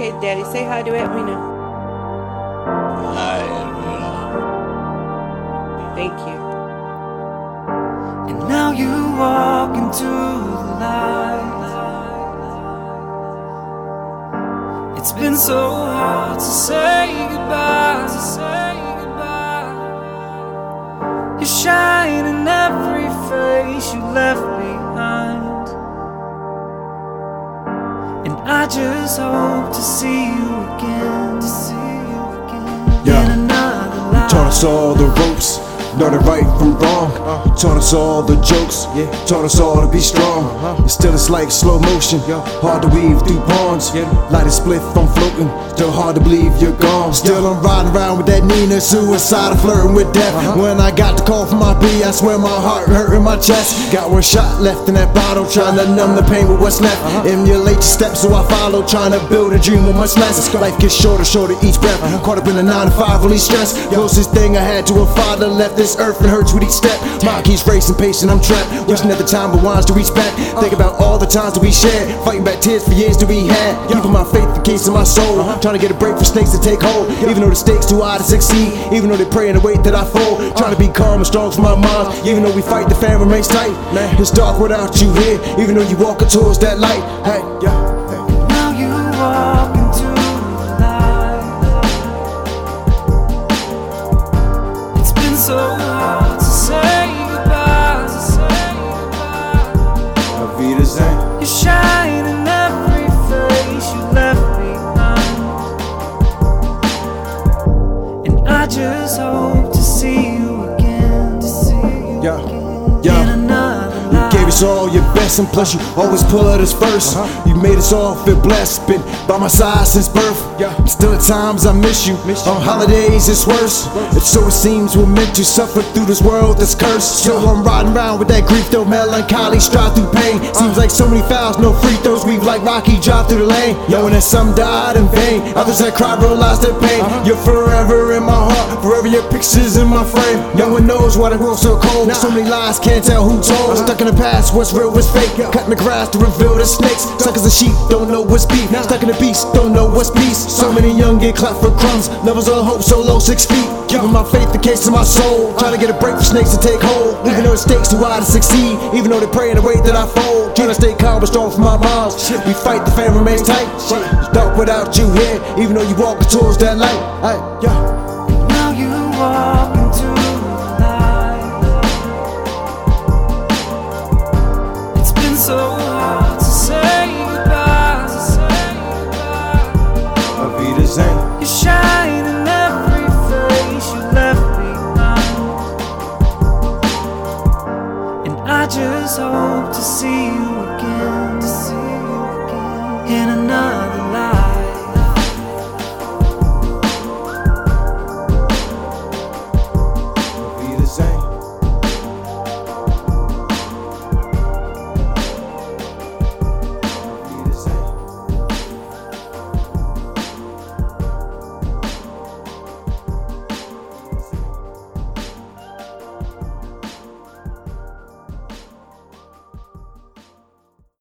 Okay, Daddy, say hi to Edwina. Hi, Edwina. Thank you. And now you walk into the light. It's been so hard to say goodbye. To say goodbye. You shine in I just hope to see you again. To see you again Yeah. in another life. Taught us all the ropes, know the right from wrong. Taught us all the jokes, taught us all to be strong. And still it's like slow motion, hard to weave through pawns. Light a spliff, I'm floating, still hard to believe you're gone. Still I'm riding around with that Nina, suicide, flirting with death. Uh-huh. When I got the call from my B, I swear my heart hurt in my chest. Got one shot left in that bottle, trying to numb the pain with what's left. Uh-huh. Emulate your steps, so I follow, trying to build a dream with much less. Life gets shorter, shorter each breath. Uh-huh. Caught up in a nine to five, really stressed. Closest thing I had to a father left this earth and hurts with each step. My keys racing, patient, I'm trapped. Wishing that the time rewinds to reach back. Think about all the times that we shared, fighting back tears for years that we had. Keeping my faith the keys to my soul. Trying to get a break for snakes to take hold. Even though the stakes too high to succeed, even though they pray in the wait that I fall. Trying to be calm and strong for my mind. Even though we fight, the fan remains tight. Man, It's dark without you here, even though you walking towards that light. Hey, yeah. Now you walk just hope to see you again. To see you Yeah, You us all your best, and plus you always put us 1st You made us all feel blessed, been by my side since birth. And Still at times I miss you. On holidays it's worse. And so it seems we're meant to suffer through this world that's cursed. So I'm riding around with that grief, though melancholy, strive through pain. Seems like so many fouls, no free throws. We've like Rocky drive through the lane, knowing that some died in vain. Others that cried realized their pain. You're forever in my heart, forever your pictures in my frame. No one knows why the world's so cold. So many lies, can't tell who told. Stuck in the past, what's real, what's fake. Cutting the grass to reveal the snakes. Suckers and sheep don't know what's beef. Stuck in the beast, don't know what's peace. So many young get clapped for crumbs. Levels of hope so low, six feet. Giving my faith the case to my soul. Uh. Trying to get a break for snakes to take hold. Even though the stakes too high to succeed. Even though they pray in the way that I fold. Trying to stay calm but strong for my minds. We fight, the fan remains tight. Dark without you here. Even though you walking towards that light. Ay, yeah. always hope to see you again, to see you again in another.